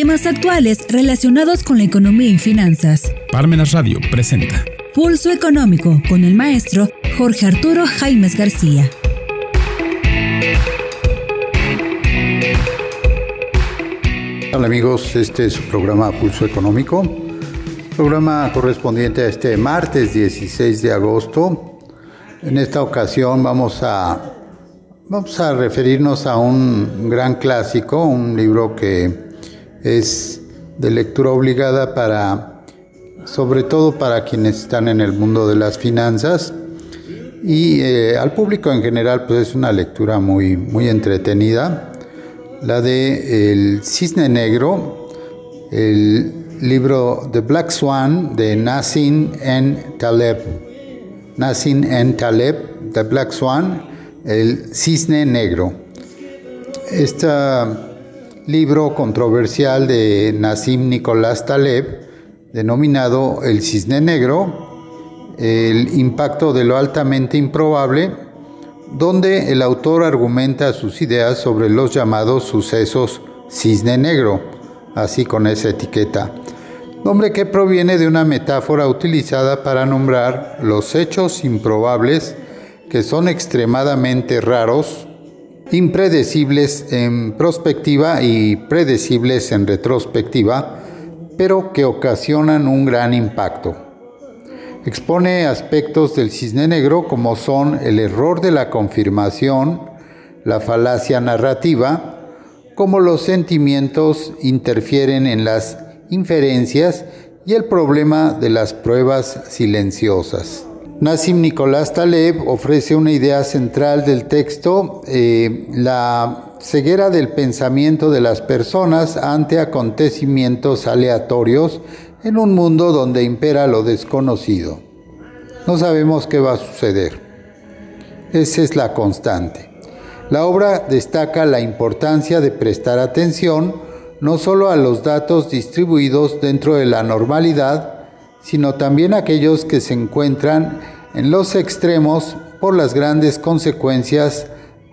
Temas actuales relacionados con la economía y finanzas. Parmenas Radio presenta Pulso Económico con el maestro Jorge Arturo Jaimes García. Hola amigos, este es su programa Pulso Económico, programa correspondiente a este martes 16 de agosto. En esta ocasión vamos a, vamos a referirnos a un gran clásico, un libro que es de lectura obligada para, sobre todo para quienes están en el mundo de las finanzas y eh, al público en general pues es una lectura muy, muy entretenida la de El Cisne Negro, el libro The Black Swan de Nassim N. Taleb. Nassim N. Taleb, The Black Swan, El Cisne Negro. Este libro controversial de Nassim Nicolás Taleb, denominado El Cisne Negro, el impacto de lo altamente improbable, donde el autor argumenta sus ideas sobre los llamados sucesos cisne negro, así con esa etiqueta, nombre que proviene de una metáfora utilizada para nombrar los hechos improbables que son extremadamente raros, impredecibles en prospectiva y predecibles en retrospectiva, pero que ocasionan un gran impacto. Expone aspectos del cisne negro como son el error de la confirmación, la falacia narrativa, cómo los sentimientos interfieren en las inferencias y el problema de las pruebas silenciosas. Nassim Nicolás Taleb ofrece una idea central del texto, eh, la ceguera del pensamiento de las personas ante acontecimientos aleatorios en un mundo donde impera lo desconocido. No sabemos qué va a suceder. Esa es la constante. La obra destaca la importancia de prestar atención no solo a los datos distribuidos dentro de la normalidad, sino también aquellos que se encuentran en los extremos por las grandes consecuencias,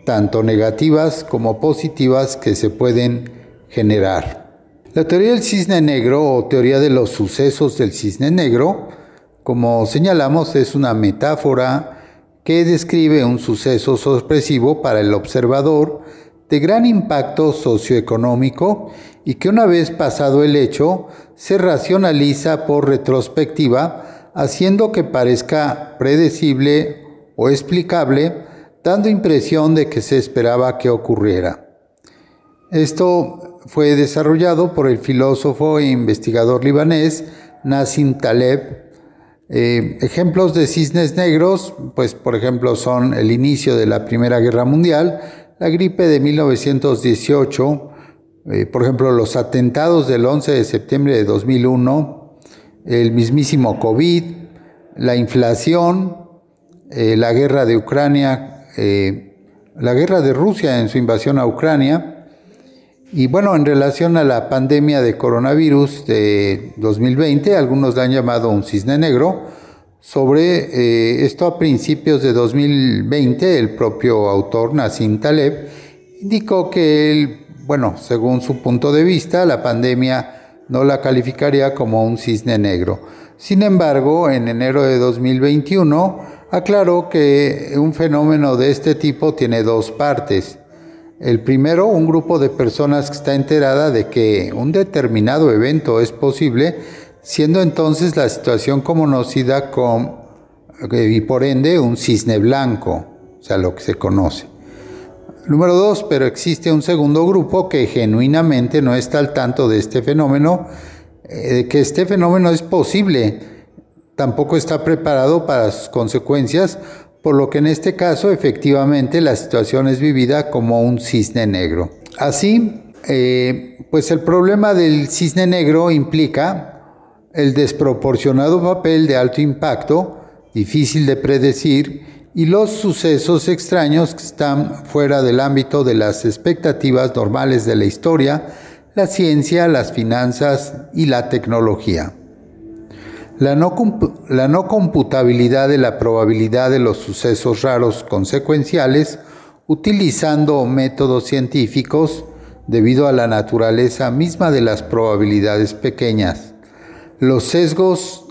tanto negativas como positivas, que se pueden generar. La teoría del cisne negro o teoría de los sucesos del cisne negro, como señalamos, es una metáfora que describe un suceso sorpresivo para el observador de gran impacto socioeconómico y que una vez pasado el hecho se racionaliza por retrospectiva, haciendo que parezca predecible o explicable, dando impresión de que se esperaba que ocurriera. Esto fue desarrollado por el filósofo e investigador libanés Nassim Taleb. Eh, ejemplos de cisnes negros, pues por ejemplo son el inicio de la Primera Guerra Mundial, la gripe de 1918, eh, por ejemplo los atentados del 11 de septiembre de 2001, el mismísimo COVID, la inflación, eh, la guerra de Ucrania, la guerra de Rusia en su invasión a Ucrania, y bueno, en relación a la pandemia de coronavirus de 2020, algunos la han llamado un cisne negro. Sobre eh, esto a principios de 2020, el propio autor Nassim Taleb indicó que él, bueno, según su punto de vista, la pandemia no la calificaría como un cisne negro. Sin embargo, en enero de 2021 aclaró que un fenómeno de este tipo tiene dos partes. El primero, un grupo de personas que está enterada de que un determinado evento es posible, siendo entonces la situación conocida como, y por ende, un cisne blanco, o sea, lo que se conoce. Número dos, pero existe un segundo grupo que genuinamente no está al tanto de este fenómeno, eh, que este fenómeno es posible, tampoco está preparado para sus consecuencias por lo que en este caso efectivamente la situación es vivida como un cisne negro. Así, eh, pues el problema del cisne negro implica el desproporcionado papel de alto impacto, difícil de predecir, y los sucesos extraños que están fuera del ámbito de las expectativas normales de la historia, la ciencia, las finanzas y la tecnología. La no, computabilidad de la probabilidad de los sucesos raros consecuenciales utilizando métodos científicos debido a la naturaleza misma de las probabilidades pequeñas, los sesgos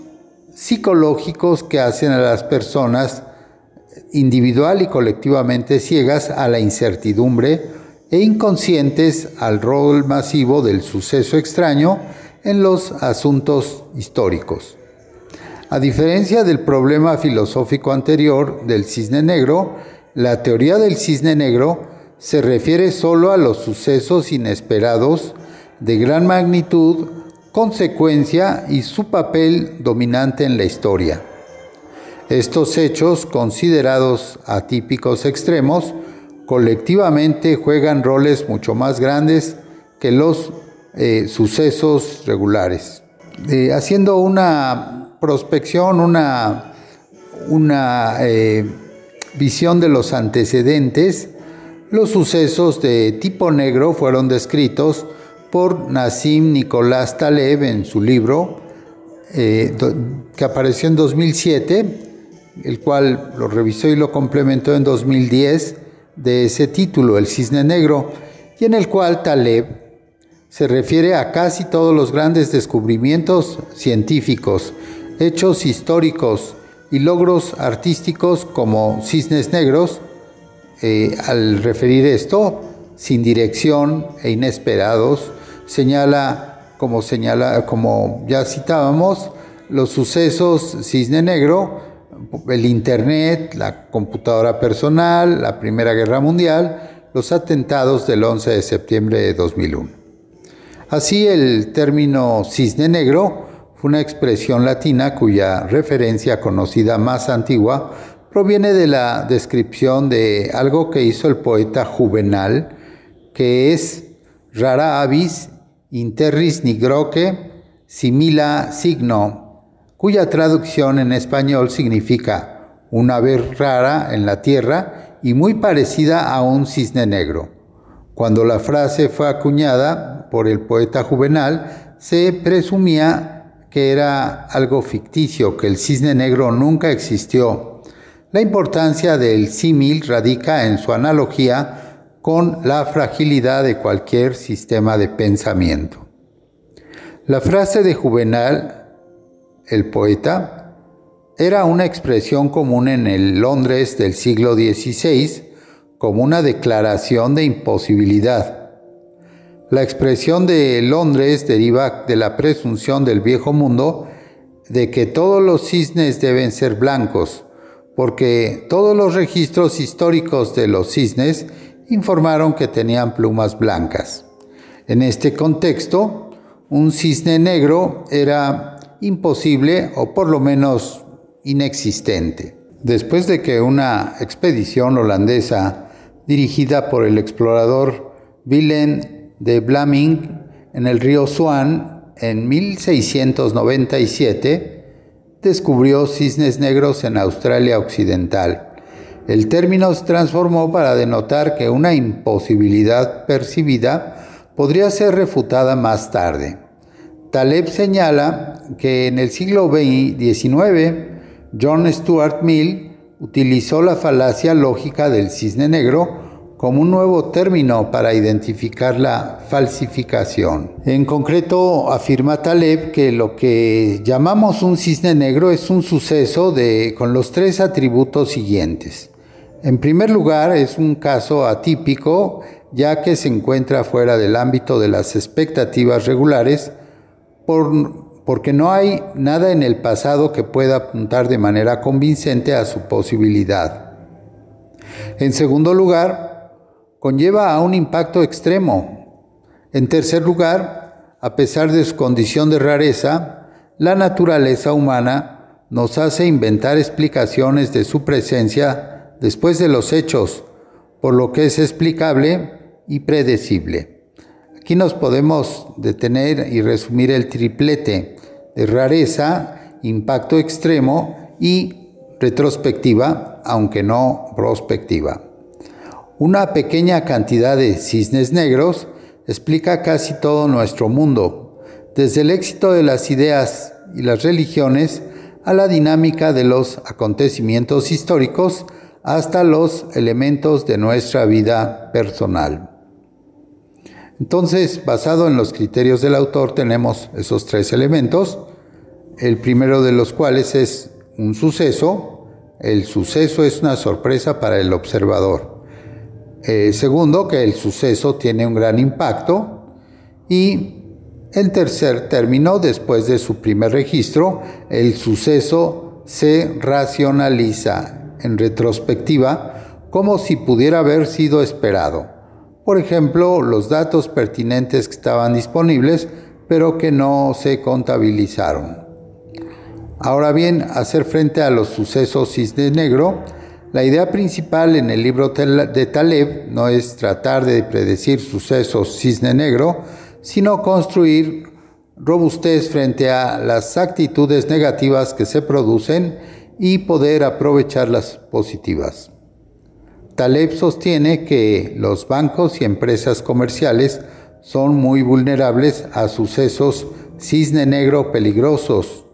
psicológicos que hacen a las personas individual y colectivamente ciegas a la incertidumbre e inconscientes al rol masivo del suceso extraño en los asuntos históricos. A diferencia del problema filosófico anterior del cisne negro, la teoría del cisne negro se refiere solo a los sucesos inesperados de gran magnitud, consecuencia y su papel dominante en la historia. Estos hechos, considerados atípicos extremos, colectivamente juegan roles mucho más grandes que los eh, sucesos regulares. Eh, haciendo una prospección, una, eh, visión de los antecedentes, los sucesos de tipo negro fueron descritos por Nassim Nicolás Taleb en su libro, que apareció en 2007, el cual lo revisó y lo complementó en 2010, de ese título, El Cisne Negro, y en el cual Taleb se refiere a casi todos los grandes descubrimientos científicos hechos históricos y logros artísticos como Cisnes Negros, eh, al referir esto, sin dirección e inesperados, señala, como señala, como ya citábamos, los sucesos Cisne Negro, el Internet, la computadora personal, la Primera Guerra Mundial, los atentados del 11 de septiembre de 2001. Así el término Cisne Negro una expresión latina cuya referencia conocida más antigua proviene de la descripción de algo que hizo el poeta Juvenal, que es rara avis interris nigroque simila signo, cuya traducción en español significa una ave rara en la tierra y muy parecida a un cisne negro. Cuando la frase fue acuñada por el poeta Juvenal, se presumía que era algo ficticio, que el cisne negro nunca existió. La importancia del símil radica en su analogía con la fragilidad de cualquier sistema de pensamiento. La frase de Juvenal, el poeta, era una expresión común en el Londres del siglo XVI como una declaración de imposibilidad la expresión de Londres deriva de la presunción del viejo mundo de que todos los cisnes deben ser blancos, porque todos los registros históricos de los cisnes informaron que tenían plumas blancas. En este contexto, un cisne negro era imposible o por lo menos inexistente. Después de que una expedición holandesa dirigida por el explorador Willem de Blaming en el río Swan en 1697 descubrió cisnes negros en Australia Occidental. El término se transformó para denotar que una imposibilidad percibida podría ser refutada más tarde. Taleb señala que en el siglo XIX John Stuart Mill utilizó la falacia lógica del cisne negro como un nuevo término para identificar la falsificación. En concreto, afirma Taleb que lo que llamamos un cisne negro es un suceso de, con los tres atributos siguientes. En primer lugar, es un caso atípico, ya que se encuentra fuera del ámbito de las expectativas regulares, porque no hay nada en el pasado que pueda apuntar de manera convincente a su posibilidad. En segundo lugar, conlleva a un impacto extremo. En tercer lugar, a pesar de su condición de rareza, la naturaleza humana nos hace inventar explicaciones de su presencia después de los hechos, por lo que es explicable y predecible. Aquí nos podemos detener y resumir el triplete de rareza, impacto extremo y retrospectiva, aunque no prospectiva. Una pequeña cantidad de cisnes negros explica casi todo nuestro mundo, desde el éxito de las ideas y las religiones a la dinámica de los acontecimientos históricos hasta los elementos de nuestra vida personal. Entonces, basado en los criterios del autor, tenemos esos tres elementos, el primero de los cuales es un suceso, el suceso es una sorpresa para el observador. Eh, segundo, que el suceso tiene un gran impacto. Y el tercer término, después de su primer registro, el suceso se racionaliza en retrospectiva como si pudiera haber sido esperado. Por ejemplo, los datos pertinentes que estaban disponibles, pero que no se contabilizaron. Ahora bien, hacer frente a los sucesos cisne negro, la idea principal en el libro de Taleb no es tratar de predecir sucesos cisne negro, sino construir robustez frente a las actitudes negativas que se producen y poder aprovechar las positivas. Taleb sostiene que los bancos y empresas comerciales son muy vulnerables a sucesos cisne negro peligrosos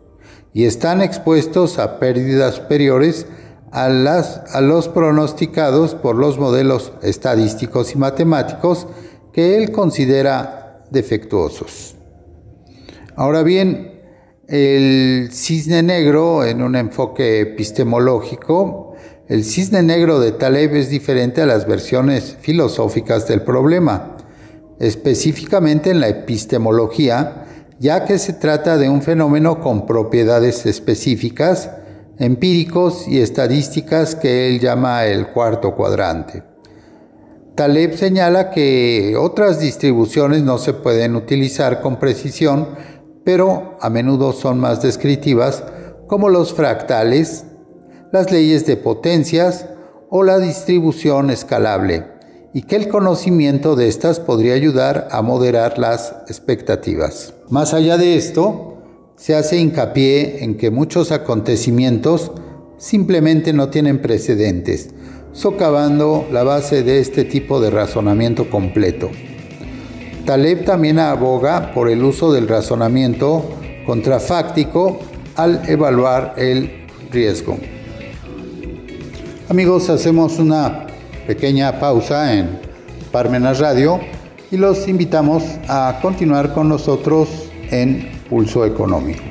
y están expuestos a pérdidas superiores a, las, a los pronosticados por los modelos estadísticos y matemáticos que él considera defectuosos. Ahora bien, el cisne negro en un enfoque epistemológico el cisne negro de Taleb es diferente a las versiones filosóficas del problema, específicamente en la epistemología, ya que se trata de un fenómeno con propiedades específicas, empíricos y estadísticas que él llama el cuarto cuadrante. Taleb señala que otras distribuciones no se pueden utilizar con precisión, pero a menudo son más descriptivas, como los fractales, las leyes de potencias o la distribución escalable, y que el conocimiento de estas podría ayudar a moderar las expectativas. Más allá de esto, se hace hincapié en que muchos acontecimientos simplemente no tienen precedentes, socavando la base de este tipo de razonamiento completo. Taleb también aboga por el uso del razonamiento contrafáctico al evaluar el riesgo. Amigos, hacemos una pequeña pausa en Parmenas Radio y los invitamos a continuar con nosotros en Pulso Económico.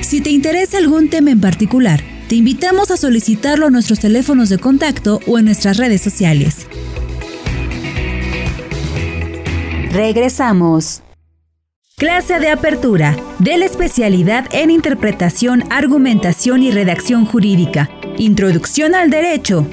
Si te interesa algún tema en particular, te invitamos a solicitarlo a nuestros teléfonos de contacto o en nuestras redes sociales. Regresamos. Clase de apertura de la especialidad en interpretación, argumentación y redacción jurídica. Introducción al derecho.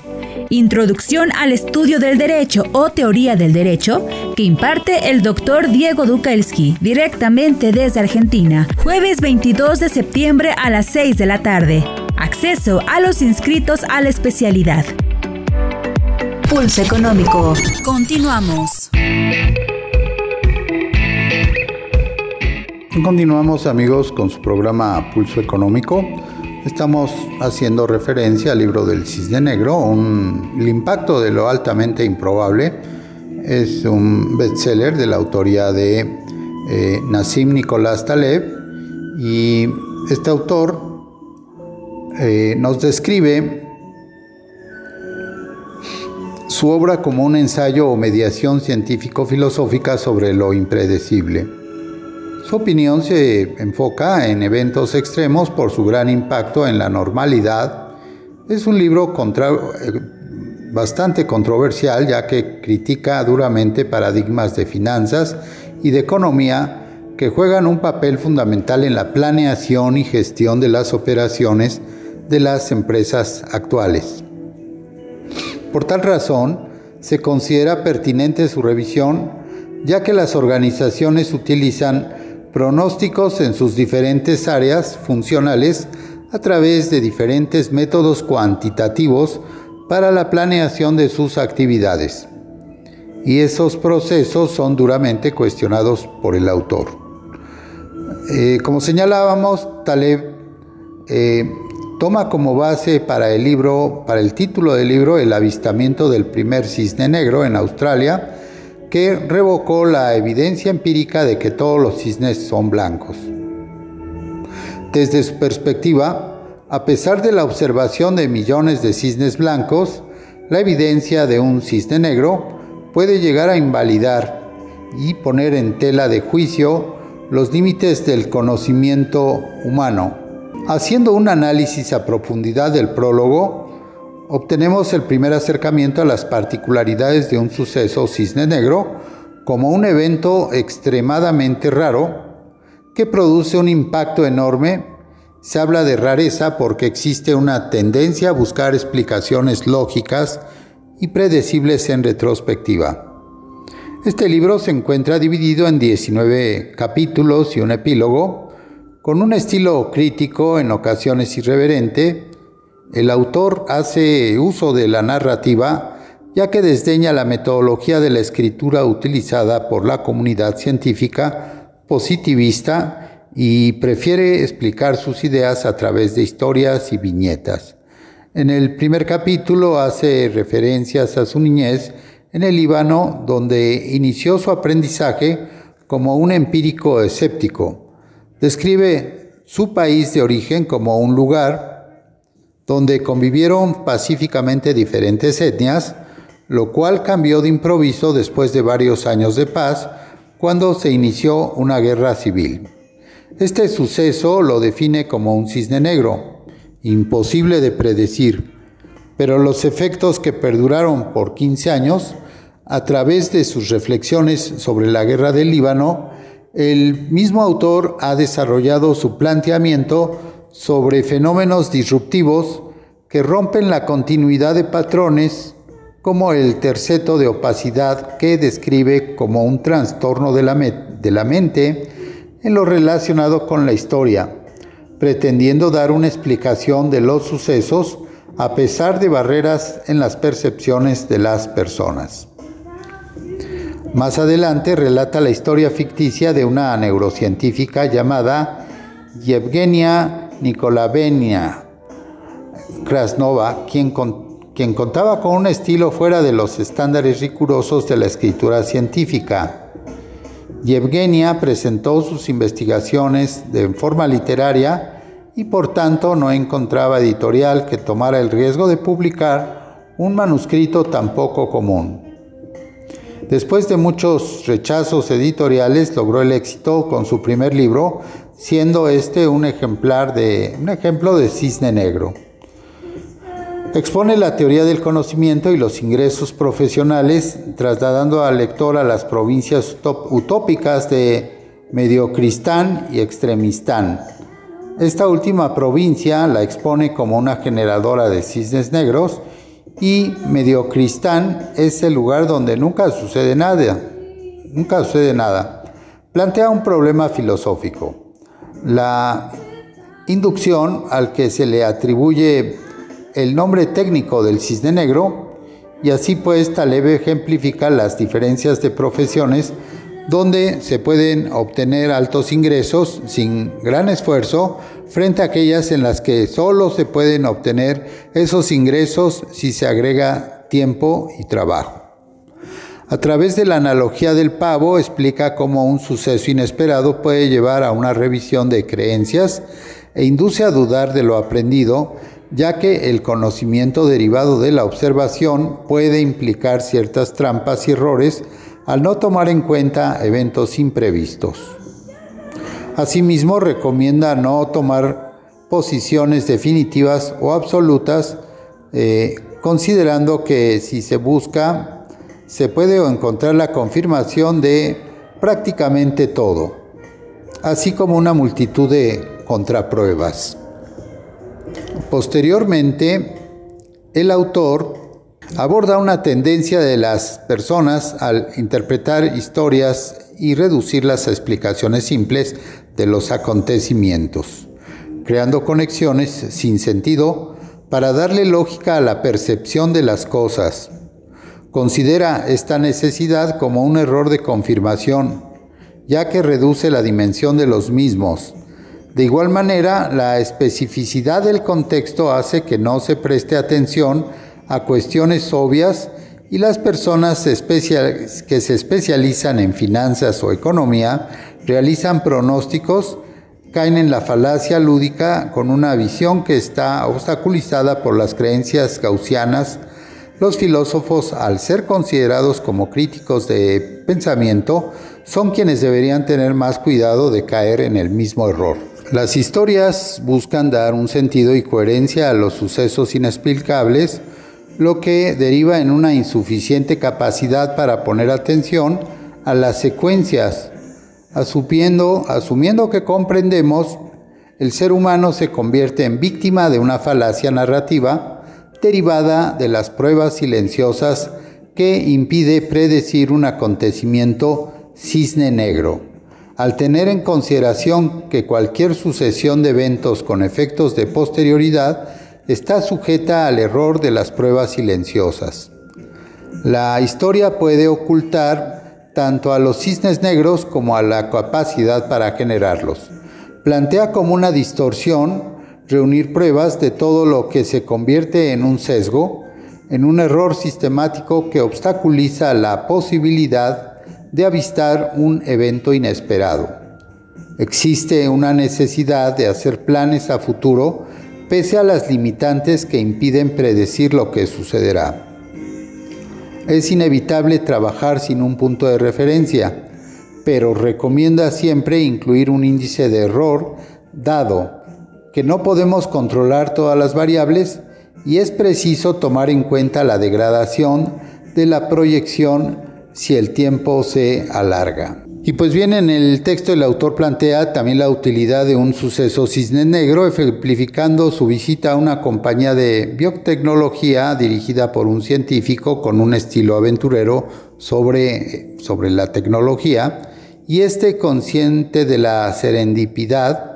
Introducción al estudio del derecho o teoría del derecho que imparte el doctor Diego Dukaelski directamente desde Argentina. Jueves 22 de septiembre a las 6 de la tarde. Acceso a los inscritos a la especialidad. Pulso económico. Continuamos. Continuamos amigos con su programa Pulso Económico. Estamos haciendo referencia al libro del Cisne Negro, el impacto de lo altamente improbable. Es un bestseller de la autoría de eh, Nassim Nicolás Taleb y este autor eh, nos describe su obra como un ensayo o mediación científico-filosófica sobre lo impredecible. Su opinión se enfoca en eventos extremos por su gran impacto en la normalidad. Es un libro eh, bastante controversial ya que critica duramente paradigmas de finanzas y de economía que juegan un papel fundamental en la planeación y gestión de las operaciones de las empresas actuales. Por tal razón, se considera pertinente su revisión, ya que las organizaciones utilizan pronósticos en sus diferentes áreas funcionales a través de diferentes métodos cuantitativos para la planeación de sus actividades. Y esos procesos son duramente cuestionados por el autor. Eh, como señalábamos, Taleb eh, toma como base para el libro, para el título del libro, el avistamiento del primer cisne negro en Australia, que revocó la evidencia empírica de que todos los cisnes son blancos. Desde su perspectiva, a pesar de la observación de millones de cisnes blancos, la evidencia de un cisne negro puede llegar a invalidar y poner en tela de juicio los límites del conocimiento humano. Haciendo un análisis a profundidad del prólogo, obtenemos el primer acercamiento a las particularidades de un suceso cisne negro como un evento extremadamente raro que produce un impacto enorme. Se habla de rareza porque existe una tendencia a buscar explicaciones lógicas y predecibles en retrospectiva. Este libro se encuentra dividido en 19 capítulos y un epílogo, con un estilo crítico, en ocasiones irreverente. El autor hace uso de la narrativa ya que desdeña la metodología de la escritura utilizada por la comunidad científica positivista y prefiere explicar sus ideas a través de historias y viñetas. En el primer capítulo hace referencias a su niñez en el Líbano, donde inició su aprendizaje como un empírico escéptico. Describe su país de origen como un lugar donde convivieron pacíficamente diferentes etnias, lo cual cambió de improviso después de varios años de paz, cuando se inició una guerra civil. Este suceso lo define como un cisne negro, imposible de predecir, pero los efectos que perduraron por 15 años, a través de sus reflexiones sobre la guerra del Líbano, el mismo autor ha desarrollado su planteamiento sobre fenómenos disruptivos que rompen la continuidad de patrones como el terceto de opacidad que describe como un trastorno de la, de la mente en lo relacionado con la historia, pretendiendo dar una explicación de los sucesos a pesar de barreras en las percepciones de las personas. Más adelante relata la historia ficticia de una neurocientífica llamada Yevgenia Nikolavenia Krasnova, quien quien contaba con un estilo fuera de los estándares rigurosos de la escritura científica. Yevgenia presentó sus investigaciones de forma literaria y por tanto no encontraba editorial que tomara el riesgo de publicar un manuscrito tan poco común. Después de muchos rechazos editoriales, logró el éxito con su primer libro, siendo este un ejemplar de un ejemplo de cisne negro. Expone la teoría del conocimiento y los ingresos profesionales, trasladando al lector a las provincias utópicas de Mediocristán y Extremistán. Esta última provincia la expone como una generadora de cisnes negros y Mediocristán es el lugar donde nunca sucede nada. Nunca sucede nada. Plantea un problema filosófico. La inducción al que se le atribuye el nombre técnico del cisne negro y así pues Taleb ejemplifica las diferencias de profesiones donde se pueden obtener altos ingresos sin gran esfuerzo frente a aquellas en las que solo se pueden obtener esos ingresos si se agrega tiempo y trabajo. A través de la analogía del pavo explica cómo un suceso inesperado puede llevar a una revisión de creencias e induce a dudar de lo aprendido ya que el conocimiento derivado de la observación puede implicar ciertas trampas y errores al no tomar en cuenta eventos imprevistos. Asimismo, recomienda no tomar posiciones definitivas o absolutas, eh, considerando que si se busca, se puede encontrar la confirmación de prácticamente todo, así como una multitud de contrapruebas. Posteriormente, el autor aborda una tendencia de las personas al interpretar historias y reducirlas a explicaciones simples de los acontecimientos, creando conexiones sin sentido para darle lógica a la percepción de las cosas. Considera esta necesidad como un error de confirmación, ya que reduce la dimensión de los mismos. De igual manera, la especificidad del contexto hace que no se preste atención a cuestiones obvias y las personas que se especializan en finanzas o economía realizan pronósticos, caen en la falacia lúdica con una visión que está obstaculizada por las creencias gaussianas los filósofos, al ser considerados como críticos de pensamiento, son quienes deberían tener más cuidado de caer en el mismo error. Las historias buscan dar un sentido y coherencia a los sucesos inexplicables, lo que deriva en una insuficiente capacidad para poner atención a las secuencias. Asumiendo, que comprendemos, el ser humano se convierte en víctima de una falacia narrativa derivada de las pruebas silenciosas que impide predecir un acontecimiento cisne negro al tener en consideración que cualquier sucesión de eventos con efectos de posterioridad está sujeta al error de las pruebas silenciosas. La historia puede ocultar tanto a los cisnes negros como a la capacidad para generarlos. Plantea como una distorsión reunir pruebas de todo lo que se convierte en un sesgo, en un error sistemático que obstaculiza la posibilidad de avistar un evento inesperado. Existe una necesidad de hacer planes a futuro pese a las limitantes que impiden predecir lo que sucederá. Es inevitable trabajar sin un punto de referencia, pero recomienda siempre incluir un índice de error dado que no podemos controlar todas las variables y es preciso tomar en cuenta la degradación de la proyección si el tiempo se alarga. Y pues bien, en el texto el autor plantea también la utilidad de un suceso cisne negro, ejemplificando su visita a una compañía de biotecnología dirigida por un científico con un estilo aventurero sobre, sobre la tecnología, y este consciente de la serendipidad,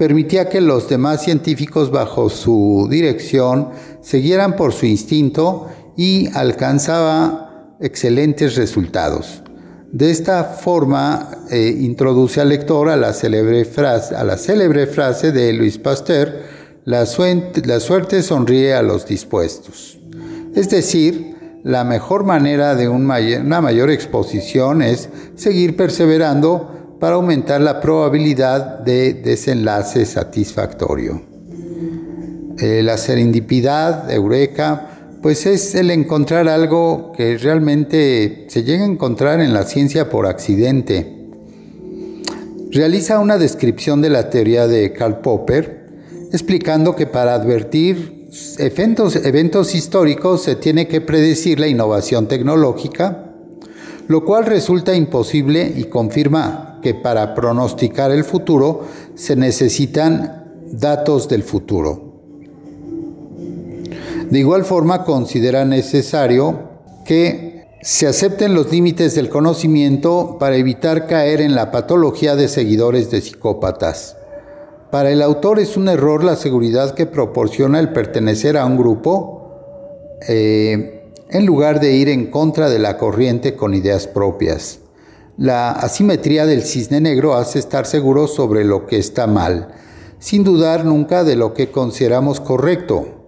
permitía que los demás científicos bajo su dirección siguieran por su instinto y alcanzaba excelentes resultados. De esta forma eh, introduce al lector a la, célebre frase, de Luis Pasteur, la suerte sonríe a los dispuestos. Es decir, la mejor manera de una mayor exposición es seguir perseverando para aumentar la probabilidad de desenlace satisfactorio. La serendipidad, eureka, pues es el encontrar algo que realmente se llega a encontrar en la ciencia por accidente. Realiza una descripción de la teoría de Karl Popper, explicando que para advertir eventos históricos se tiene que predecir la innovación tecnológica, lo cual resulta imposible y confirma que para pronosticar el futuro se necesitan datos del futuro. De igual forma, considera necesario que se acepten los límites del conocimiento para evitar caer en la patología de seguidores de psicópatas. Para el autor es un error la seguridad que proporciona el pertenecer a un grupo eh, en lugar de ir en contra de la corriente con ideas propias. La asimetría del cisne negro hace estar seguros sobre lo que está mal, sin dudar nunca de lo que consideramos correcto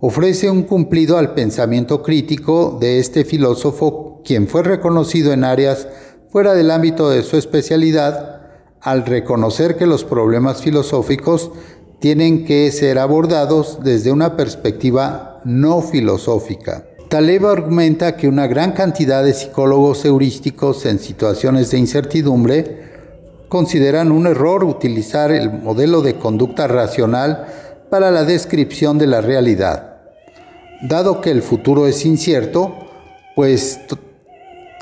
ofrece un cumplido al pensamiento crítico de este filósofo, quien fue reconocido en áreas fuera del ámbito de su especialidad, al reconocer que los problemas filosóficos tienen que ser abordados desde una perspectiva no filosófica. Taleb argumenta que una gran cantidad de psicólogos heurísticos en situaciones de incertidumbre consideran un error utilizar el modelo de conducta racional para la descripción de la realidad. Dado que el futuro es incierto, pues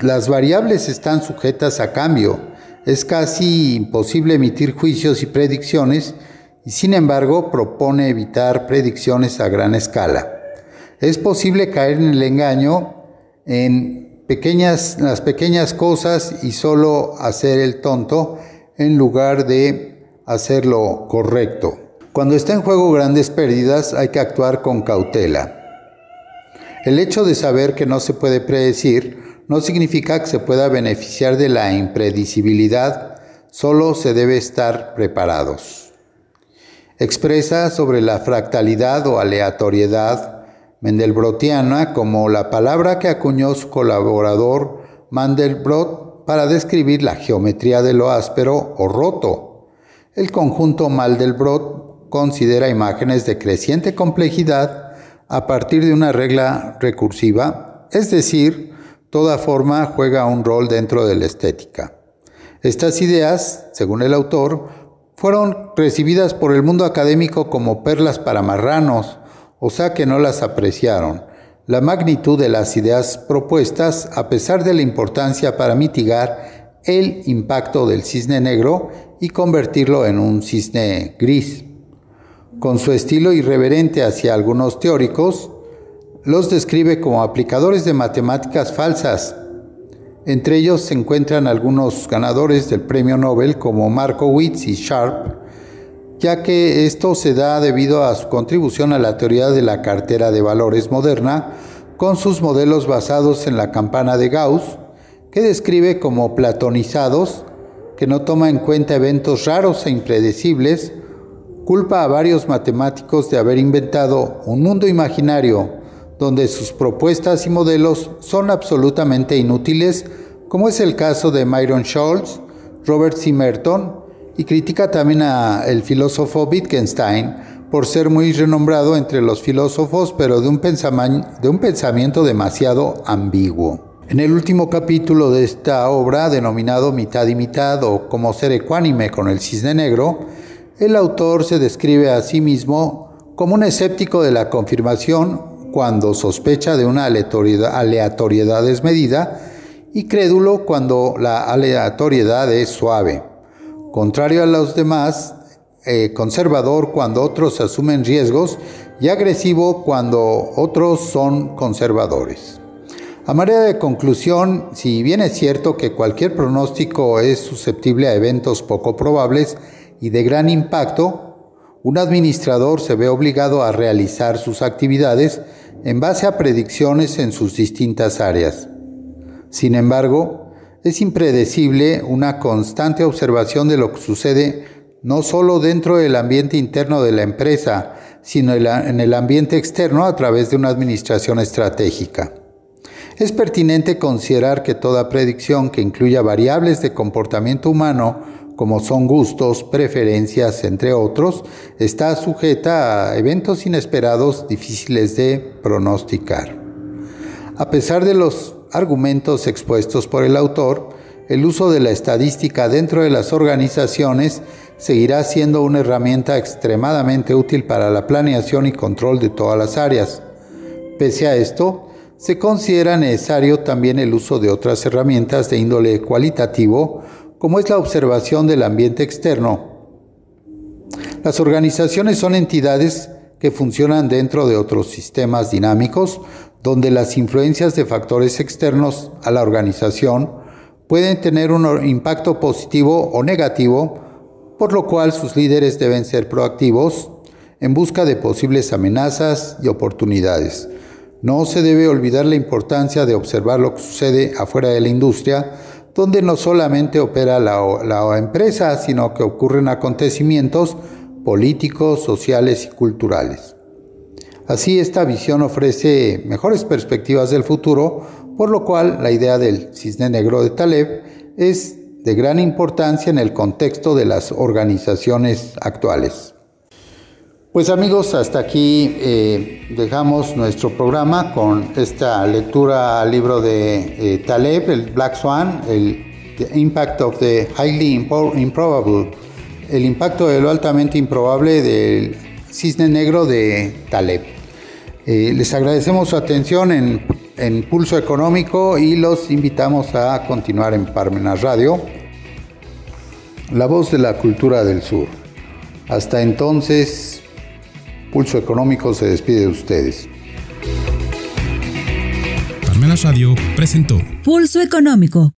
las variables están sujetas a cambio. Es casi imposible emitir juicios y predicciones y sin embargo propone evitar predicciones a gran escala. Es posible caer en el engaño en pequeñas, las pequeñas cosas y solo hacer el tonto en lugar de hacer lo correcto. Cuando está en juego grandes pérdidas hay que actuar con cautela. El hecho de saber que no se puede predecir no significa que se pueda beneficiar de la impredecibilidad, solo se debe estar preparados. Expresa sobre la fractalidad o aleatoriedad mendelbrotiana como la palabra que acuñó su colaborador Mandelbrot para describir la geometría de lo áspero o roto. El conjunto Mandelbrot considera imágenes de creciente complejidad a partir de una regla recursiva, es decir, toda forma juega un rol dentro de la estética. Estas ideas, según el autor, fueron recibidas por el mundo académico como perlas para marranos, o sea que no las apreciaron. La magnitud de las ideas propuestas, a pesar de la importancia para mitigar el impacto del cisne negro y convertirlo en un cisne gris. Con su estilo irreverente hacia algunos teóricos, los describe como aplicadores de matemáticas falsas. Entre ellos se encuentran algunos ganadores del premio Nobel como Markowitz y Sharp, ya que esto se da debido a su contribución a la teoría de la cartera de valores moderna, con sus modelos basados en la campana de Gauss, que describe como platonizados, que no toma en cuenta eventos raros e impredecibles, culpa a varios matemáticos de haber inventado un mundo imaginario donde sus propuestas y modelos son absolutamente inútiles, como es el caso de Myron Scholz, Robert C. y critica también al filósofo Wittgenstein por ser muy renombrado entre los filósofos, pero de un, de un pensamiento demasiado ambiguo. En el último capítulo de esta obra, denominado Mitad y Mitad o Cómo ser ecuánime con el cisne negro, el autor se describe a sí mismo como un escéptico de la confirmación cuando sospecha de una aleatoriedad desmedida y crédulo cuando la aleatoriedad es suave. Contrario a los demás, eh, conservador cuando otros asumen riesgos y agresivo cuando otros son conservadores. A manera de conclusión, si bien es cierto que cualquier pronóstico es susceptible a eventos poco probables, y de gran impacto, un administrador se ve obligado a realizar sus actividades en base a predicciones en sus distintas áreas. Sin embargo, es impredecible una constante observación de lo que sucede no solo dentro del ambiente interno de la empresa, sino en el ambiente externo a través de una administración estratégica. Es pertinente considerar que toda predicción que incluya variables de comportamiento humano como son gustos, preferencias, entre otros, está sujeta a eventos inesperados difíciles de pronosticar. A pesar de los argumentos expuestos por el autor, el uso de la estadística dentro de las organizaciones seguirá siendo una herramienta extremadamente útil para la planeación y control de todas las áreas. Pese a esto, se considera necesario también el uso de otras herramientas de índole cualitativo como es la observación del ambiente externo. Las organizaciones son entidades que funcionan dentro de otros sistemas dinámicos donde las influencias de factores externos a la organización pueden tener un impacto positivo o negativo, por lo cual sus líderes deben ser proactivos en busca de posibles amenazas y oportunidades. No se debe olvidar la importancia de observar lo que sucede afuera de la industria, donde no solamente opera la, empresa, sino que ocurren acontecimientos políticos, sociales y culturales. Así esta visión ofrece mejores perspectivas del futuro, por lo cual la idea del cisne negro de Taleb es de gran importancia en el contexto de las organizaciones actuales. Pues amigos, hasta aquí eh, dejamos nuestro programa con esta lectura al libro de eh, Taleb, el Black Swan, el Impact of the Highly Improbable, el impacto de lo altamente improbable del cisne negro de Taleb. Eh, les agradecemos su atención en, en, Pulso Económico y los invitamos a continuar en Parmenas Radio, la voz de la cultura del sur. Hasta entonces, Pulso Económico se despide de ustedes. Parmenas Radio presentó Pulso Económico